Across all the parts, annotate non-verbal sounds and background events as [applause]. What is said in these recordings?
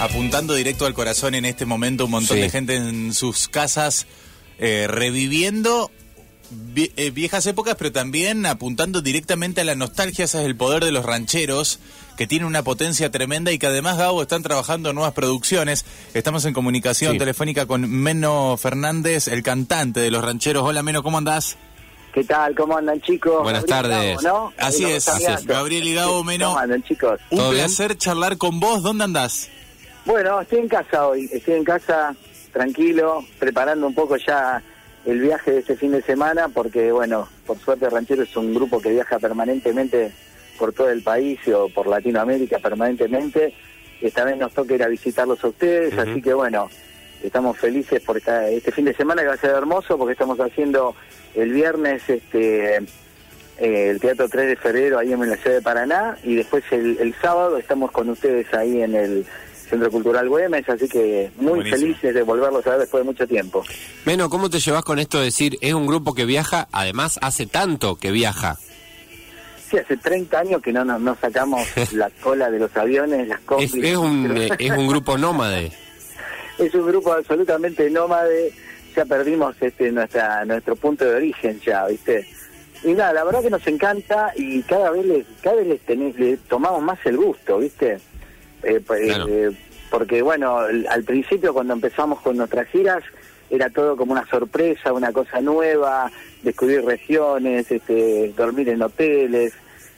apuntando directo al corazón en este momento, un montón Sí. de gente en sus casas eh, reviviendo vie- eh, viejas épocas, pero también apuntando directamente a la nostalgia, ese es el poder de los rancheros, que tiene una potencia tremenda y que además, Gabo, están trabajando en nuevas producciones. Estamos en comunicación Sí. telefónica con Meno Fernández, el cantante de los rancheros. Hola, Meno, ¿cómo andás? ¿Qué tal? ¿Cómo andan, chicos? Buenas Gabriel tardes. Gabo, ¿no? Así es, así. Gabriel y Gabo, Meno. ¿Cómo andan, chicos? Un placer charlar con vos. ¿Dónde andás? Bueno, estoy en casa hoy. Estoy en casa, tranquilo, preparando un poco ya el viaje de este fin de semana, porque, bueno, por suerte Ranchero es un grupo que viaja permanentemente por todo el país o por Latinoamérica permanentemente. Esta vez nos toca ir a visitarlos a ustedes, así que, bueno, estamos felices por esta- este fin de semana que va a ser hermoso, porque estamos haciendo el viernes este eh, el Teatro 3 de Febrero ahí en la ciudad de Paraná y después el, el sábado estamos con ustedes ahí en el Centro Cultural Güemes, así que muy Buenísimo. felices de volverlos a ver después de mucho tiempo. Meno, ¿cómo te llevas con esto de decir, es un grupo que viaja, además hace tanto que viaja? Sí, hace 30 años que no nos no sacamos [laughs] la cola de los aviones, las Es, un, eh, es un grupo nómade. [laughs] Es un grupo absolutamente nómade, ya perdimos este nuestra nuestro punto de origen ya, ¿viste? Y nada, la verdad que nos encanta y cada vez le, cada vez les tenés- le tomamos más el gusto, ¿viste? Eh, pues, Claro. eh, porque bueno, al principio cuando empezamos con nuestras giras era todo como una sorpresa, una cosa nueva, descubrir regiones, este, dormir en hoteles.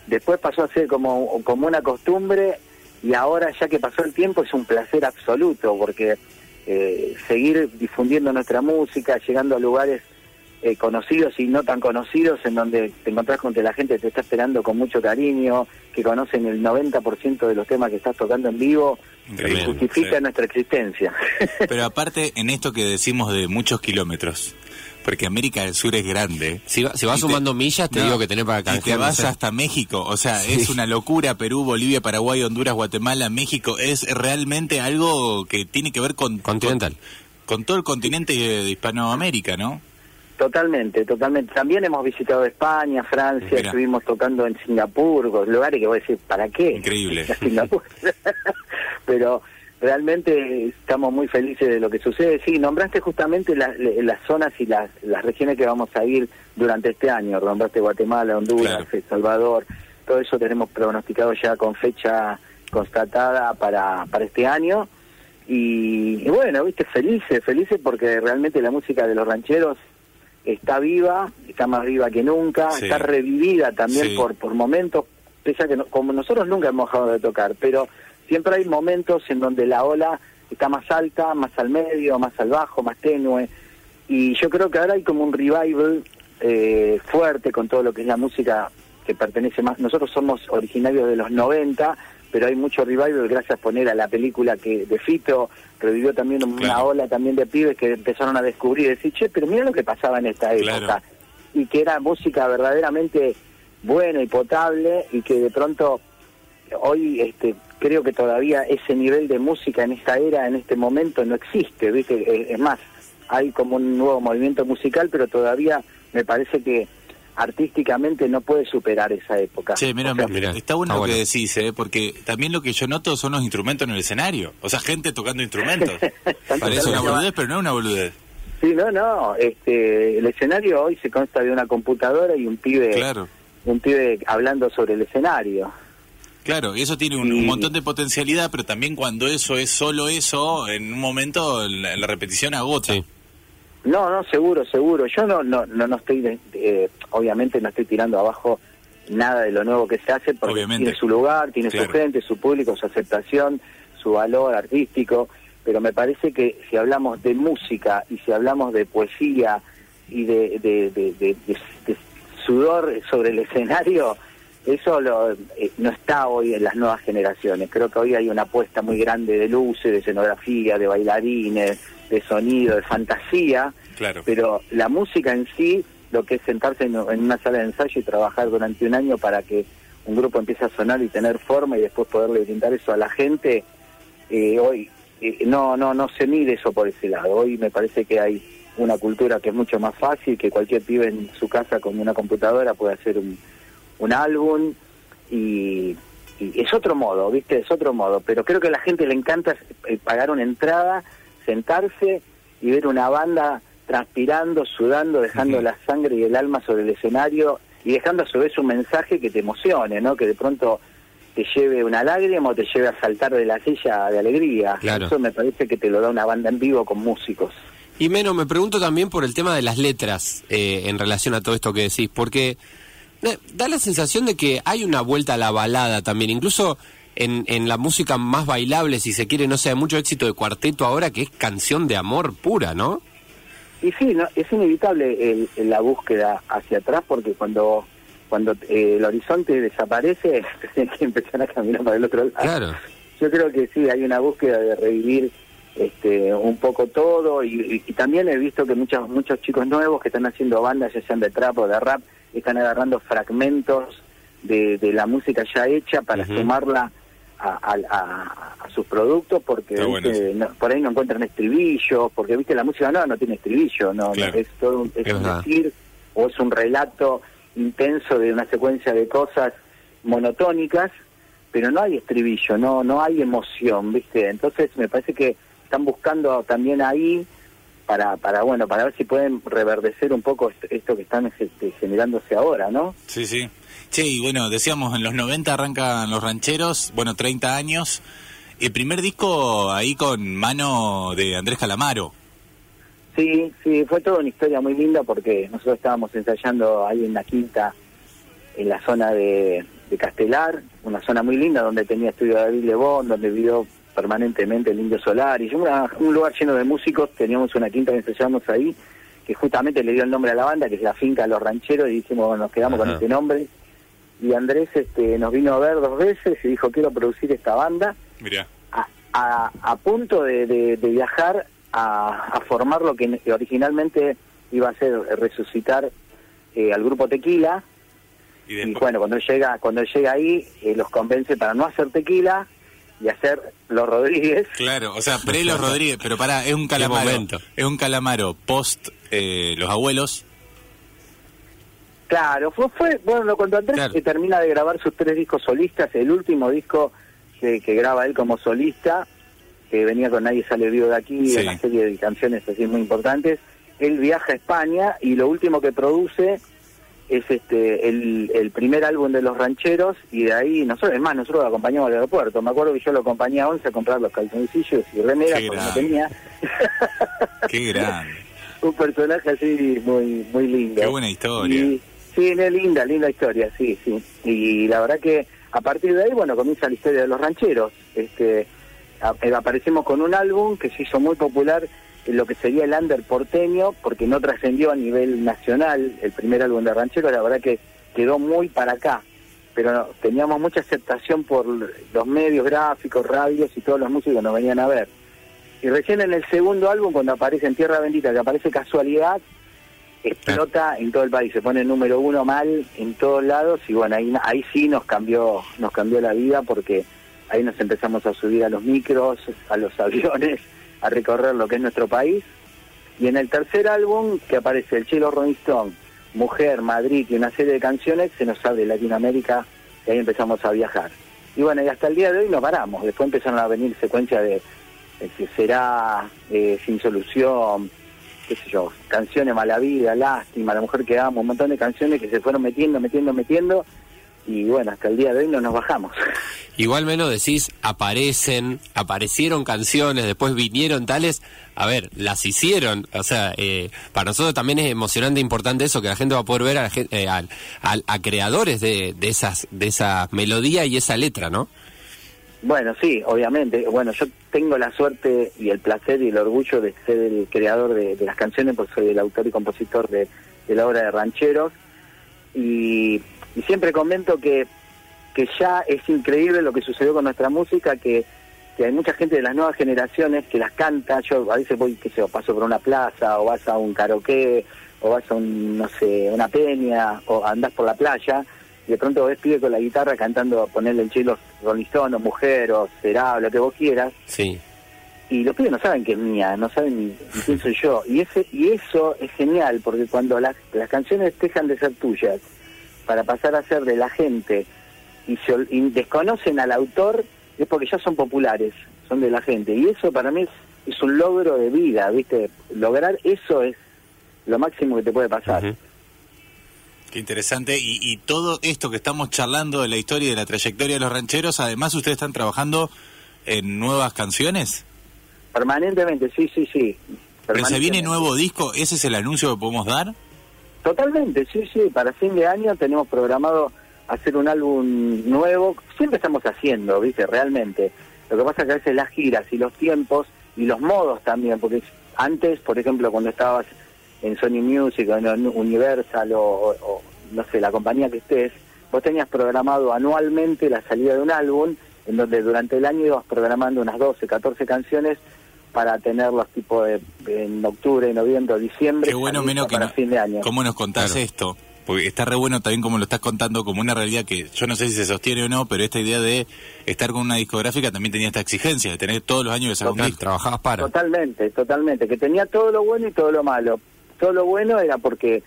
Después pasó a ser como, como una costumbre y ahora ya que pasó el tiempo es un placer absoluto porque eh, seguir difundiendo nuestra música, llegando a lugares eh, conocidos y no tan conocidos en donde te encontrás con que la gente te está esperando con mucho cariño, que conocen el 90% de los temas que estás tocando en vivo, Increíble, justifica sí. nuestra existencia. [laughs] Pero aparte, en esto que decimos de muchos kilómetros, porque América del Sur es grande. Si, va- si vas te- sumando millas, te No, digo que tenés para Y te no vas sé. hasta México, o sea, Sí. es una locura. Perú, Bolivia, Paraguay, Honduras, Guatemala, México. Es realmente algo que tiene que ver con... Continental. Con, con todo el continente de Hispanoamérica, ¿no? Totalmente, totalmente. También hemos visitado España, Francia, Mira. estuvimos tocando en Singapur, lugares que voy a decir, ¿para qué? Increíble. [laughs] Singapur. [laughs] Pero realmente estamos muy felices de lo que sucede. Sí, nombraste justamente la- le- las zonas y las, las regiones que vamos a ir durante este año. Nombraste Guatemala, Honduras, Claro. El Salvador. Todo eso tenemos pronosticado ya con fecha constatada para, para este año. Y, y bueno, viste, felices, felices porque realmente la música de los rancheros está viva, está más viva que nunca, Sí. está revivida también Sí. por, por momentos, pese a que no- como nosotros nunca hemos dejado de tocar, pero siempre hay momentos en donde la ola está más alta, más al medio, más al bajo, más tenue, y yo creo que ahora hay como un revival eh, fuerte con todo lo que es la música que pertenece más, nosotros somos originarios de los 90, pero hay mucho revival gracias a poner a la película que de Fito revivió también una Claro. ola también de pibes que empezaron a descubrir y decir, che, pero mira lo que pasaba en esta época. Claro. Y que era música verdaderamente buena y potable y que de pronto hoy este creo que todavía ese nivel de música en esta era, en este momento, no existe, ¿viste? Es más, hay como un nuevo movimiento musical, pero todavía me parece que artísticamente no puede superar esa época. Che, mira, O sea, Mirá, está bueno está lo bueno. que decís, ¿eh? porque también lo que yo noto son los instrumentos en el escenario. O sea, gente tocando instrumentos. [laughs] Parece una boludez, pero no es una boludez. Sí, no, no, este, el escenario hoy se consta de una computadora y un pibe, Claro. un pibe hablando sobre el escenario. Claro, y eso tiene un, montón de potencialidad, pero también cuando eso es solo eso, en un momento la, la repetición agota. Sí. No, no, seguro, seguro. Yo no, no, no, no estoy, de- obviamente no estoy tirando abajo nada de lo nuevo que se hace, porque Obviamente. tiene su lugar, tiene Claro. su gente, su público, su aceptación, su valor artístico, pero me parece que si hablamos de música y si hablamos de poesía y de, de, de- de- de- de sudor sobre el escenario, eso lo, eh, no está hoy en las nuevas generaciones. Creo que hoy hay una apuesta muy grande de luces, de escenografía, de bailarines, de sonido, de fantasía, Claro. pero la música en sí, lo que es sentarse en, en una sala de ensayo y trabajar durante un año para que un grupo empiece a sonar y tener forma y después poderle brindar eso a la gente, eh, hoy eh, no, no, no se mide eso por ese lado. Hoy me parece que hay una cultura que es mucho más fácil, que cualquier pibe en su casa con una computadora puede hacer un, un álbum y, y es otro modo, ¿viste? Es otro modo, pero creo que a la gente le encanta eh, pagar una entrada, sentarse y ver una banda transpirando, sudando, dejando la sangre y el alma sobre el escenario y dejando a su vez un mensaje que te emocione, ¿no? Que de pronto te lleve una lágrima o te lleve a saltar de la silla de alegría. Eso me parece que te lo da una banda en vivo con músicos. Y menos, me pregunto también por el tema de las letras eh, en relación a todo esto que decís, porque eh, da la sensación de que hay una vuelta a la balada también, incluso en, en la música más bailable, si se quiere, no sea mucho éxito de cuarteto ahora, que es canción de amor pura, ¿no? Y sí, no, es inevitable la búsqueda hacia atrás porque cuando cuando eh, el horizonte desaparece, [laughs] tienes que empezar a caminar para el otro lado. Claro. Yo creo que sí, hay una búsqueda de revivir este, un poco todo y, también he visto que muchos muchos chicos nuevos que están haciendo bandas, ya sean de trap o de rap, están agarrando fragmentos de, de la música ya hecha para sumarla a, sus productos porque por ahí no encuentran estribillos, porque viste la música no no tiene estribillo, no, es todo es, un decir o es un relato intenso de una secuencia de cosas monotónicas, pero no hay estribillo, no no hay emoción, ¿viste? Entonces me parece que están buscando también ahí para para bueno, para ver si pueden reverdecer un poco esto que están este, generándose ahora, ¿no? Sí, sí. Che, y bueno, decíamos, en los 90 arrancan los rancheros, bueno, 30 años. El primer disco ahí con mano de Andrés Calamaro. Sí, sí, fue toda una historia muy linda porque nosotros estábamos ensayando ahí en la quinta, en la zona de, Castelar, una zona muy linda donde tenía estudio David Lebón, donde vivió permanentemente el Indio Solar, y un lugar lleno de músicos, teníamos una quinta que ensayamos ahí, que justamente le dio el nombre a la banda, que es la finca Los Rancheros, y dijimos, bueno, nos quedamos con este nombre, y Andrés este, nos vino a ver dos veces y dijo quiero producir esta banda. A, a, punto de, viajar a, formar lo que originalmente iba a ser resucitar eh, al grupo Tequila. Y, bueno, cuando llega cuando llega ahí, eh, los convence para no hacer Tequila y hacer Los Rodríguez. Claro, o sea, pre Los [laughs] Rodríguez, pero para, es un calamaro. Es un calamaro post eh, Los Abuelos Claro, fue, fue bueno, lo contó Andrés, que termina de grabar sus tres discos solistas, el último disco que, graba él como solista, que venía con Nadie sale vivo de aquí, una serie de canciones así muy importantes, él viaja a España y lo último que produce es este el, primer álbum de los rancheros y de ahí nosotros es más nosotros lo acompañamos al aeropuerto. Me acuerdo que yo lo acompañé a Once a comprar los calzoncillos y remeras porque no tenía. Qué grande. [laughs] Un personaje así muy muy lindo. Qué buena historia Sí, linda, linda historia, sí, sí. Y la verdad que a partir de ahí, bueno, comienza la historia de los rancheros. Este, eh, aparecemos con un álbum que se hizo muy popular en lo que sería el under porteño, porque no trascendió a nivel nacional el primer álbum de rancheros, la verdad que quedó muy para acá. Pero teníamos mucha aceptación por los medios gráficos, radios y todos los músicos nos venían a ver. Y recién en el segundo álbum, cuando aparece en Tierra Bendita, que aparece Casualidad, explota en todo el país, se pone número uno mal en todos lados y bueno, ahí, ahí sí nos cambió, nos cambió la vida porque ahí nos empezamos a subir a los micros, a los [laughs] aviones, a recorrer lo que es nuestro país. Y en el tercer álbum, que aparece el Chelo Rolling Mujer, Madrid y una serie de canciones, se nos abre Latinoamérica y ahí empezamos a viajar. Y bueno, y hasta el día de hoy no paramos. Después empezaron a venir secuencias de, de será, eh, sin solución, qué sé yo, canciones Mala Vida, Lástima, La Mujer que Amo, un montón de canciones que se fueron metiendo, metiendo, metiendo, y bueno, hasta el día de hoy no nos bajamos. [laughs] Igual menos decís, aparecen, aparecieron canciones, después vinieron tales, a ver, las hicieron, o sea, eh, para nosotros también es emocionante e importante eso, que la gente va a poder ver a, eh, a, creadores de, de, esas, de esa melodía y esa letra, ¿no? Bueno, sí, obviamente. Bueno, yo tengo la suerte y el placer y el orgullo de ser el creador de, las canciones, porque soy el autor y compositor de, la obra de Rancheros. Y, siempre comento que, que ya es increíble lo que sucedió con nuestra música, que, que hay mucha gente de las nuevas generaciones que las canta. Yo a veces voy, qué sé yo, paso por una plaza, o vas a un karaoke, o vas a un, no sé, una peña, o andás por la playa de pronto ves pibe con la guitarra cantando, ponerle el chelo Rolling o Mujer o Será, lo que vos quieras. Sí. Y los pibes no saben que es mía, no saben ni, quién soy yo. Y ese y eso es genial, porque cuando las, las canciones dejan de ser tuyas para pasar a ser de la gente y, se ol- y desconocen al autor es porque ya son populares, son de la gente. Y eso para mí es, es un logro de vida, ¿viste? Lograr eso es lo máximo que te puede pasar. Ujú. Qué interesante. Y, y todo esto que estamos charlando de la historia y de la trayectoria de los rancheros, además ustedes están trabajando en nuevas canciones. Permanentemente, sí, sí, sí. Pero se viene nuevo disco, ¿ese es el anuncio que podemos dar? Totalmente, sí, sí. Para fin de año tenemos programado hacer un álbum nuevo. Siempre estamos haciendo, ¿viste? Realmente. Lo que pasa es que a veces las giras y los tiempos y los modos también, porque antes, por ejemplo, cuando estabas en Sony Music o en Universal o, o- o, no sé, la compañía que estés, vos tenías programado anualmente la salida de un álbum en donde durante el año ibas programando unas 12, 14 canciones para tenerlos tipo de, de- en octubre, noviembre, diciembre, Qué bueno, listos Meno, que para no- fin de año. cómo nos contás Claro. esto. Porque está re bueno también como lo estás contando, como una realidad que yo no sé si se sostiene o no, pero esta idea de estar con una discográfica también tenía esta exigencia, de tener todos los años que sacar un Total, disco. trabajabas para. Totalmente, totalmente. Que tenía todo lo bueno y todo lo malo. Todo lo bueno era porque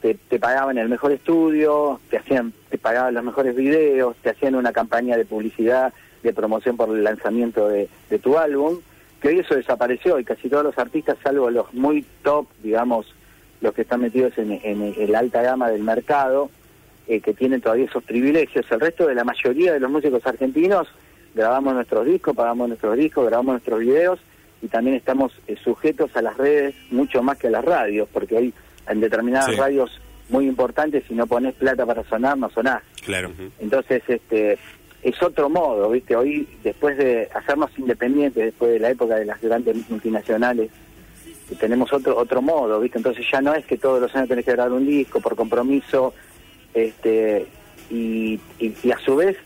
te, te pagaban el mejor estudio, te hacían, te pagaban los mejores videos, te hacían una campaña de publicidad, de promoción por el lanzamiento de, tu álbum. Que hoy eso desapareció y casi todos los artistas, salvo los muy top, digamos, los que están metidos en, en, en la alta gama del mercado, eh, que tienen todavía esos privilegios. El resto de la mayoría de los músicos argentinos grabamos nuestros discos, pagamos nuestros discos, grabamos nuestros videos y también estamos eh, sujetos a las redes mucho más que a las radios, porque hay en determinadas Sí. radios muy importantes, si no pones plata para sonar, no sonás. Claro. Entonces, este es otro modo, ¿viste? Hoy, después de hacernos independientes, después de la época de las grandes multinacionales, tenemos otro otro modo, ¿viste? Entonces ya no es que todos los años tenés que grabar un disco por compromiso, este y, y, y a su vez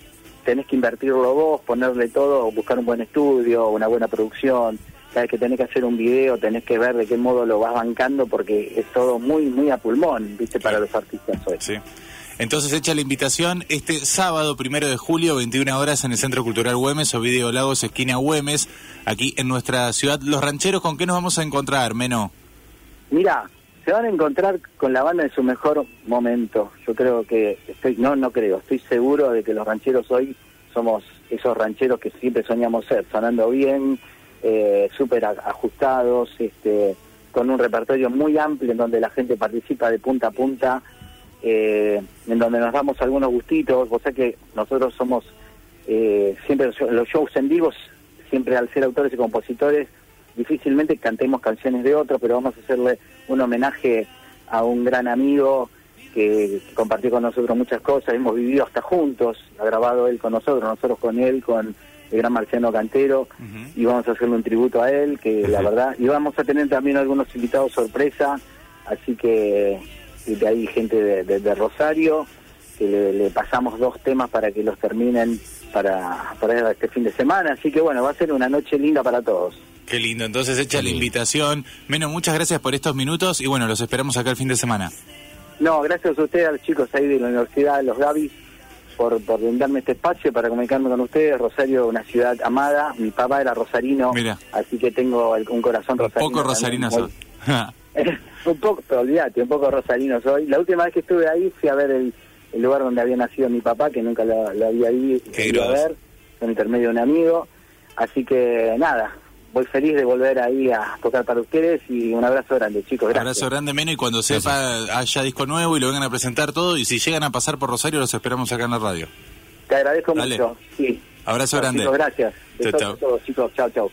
tenés que invertirlo vos, ponerle todo, buscar un buen estudio, una buena producción. Que tenés que hacer un video, tenés que ver de qué modo lo vas bancando, porque es todo muy, muy a pulmón, ¿viste? Para los artistas hoy. Sí. Entonces echa la invitación este sábado, primero de julio, 21 horas en el Centro Cultural Güemes, Ovidio Lagos, esquina Güemes, aquí en nuestra ciudad. Los rancheros, ¿con qué nos vamos a encontrar, Meno? Mira, se van a encontrar con la banda en su mejor momento. Yo creo que, estoy no, no creo, estoy seguro de que los rancheros hoy somos esos rancheros que siempre soñamos ser, sonando bien, eh, súper ajustados, este, con un repertorio muy amplio en donde la gente participa de punta a punta, eh, en donde nos damos algunos gustitos, o sea que nosotros somos eh, siempre los- shows en vivos, siempre al ser autores y compositores, difícilmente cantemos canciones de otros, pero vamos a hacerle un homenaje a un gran amigo que, que compartió con nosotros muchas cosas, hemos vivido hasta juntos, ha grabado él con nosotros, nosotros con él, con el gran Marciano Cantero, y vamos a hacerle un tributo a él, que la verdad, y vamos a tener también algunos invitados sorpresa, así que y de ahí gente de, de- de Rosario, que le, le pasamos dos temas para que los terminen para, para este fin de semana, así que bueno, va a ser una noche linda para todos. Qué lindo, entonces echa Qué la invitación. Meno, muchas gracias por estos minutos y bueno, los esperamos acá el fin de semana. No, gracias a ustedes, a los chicos ahí de la Universidad, los Gavis, por, por brindarme este espacio para comunicarme con ustedes. Rosario, una ciudad amada. Mi papá era rosarino, Mira. así que tengo el- un corazón Un rosarino. poco también rosarino sos. [laughs] un poco, pero olvídate, un poco rosarino soy. La última vez que estuve ahí fui a ver el, el lugar donde había nacido mi papá, que nunca lo, lo había ido, a ver, por intermedio de un amigo. Así que nada, voy feliz de volver ahí a tocar para ustedes y un abrazo grande, chicos. Gracias. Abrazo grande, Meno, y cuando sepa haya disco nuevo y lo vengan a presentar todo, y si llegan a pasar por Rosario, los esperamos acá en la radio. Te agradezco Dale. mucho. Sí. Abrazo grande. chicos, gracias. Chau, Besos chau. a todos, chicos. Chao, chao.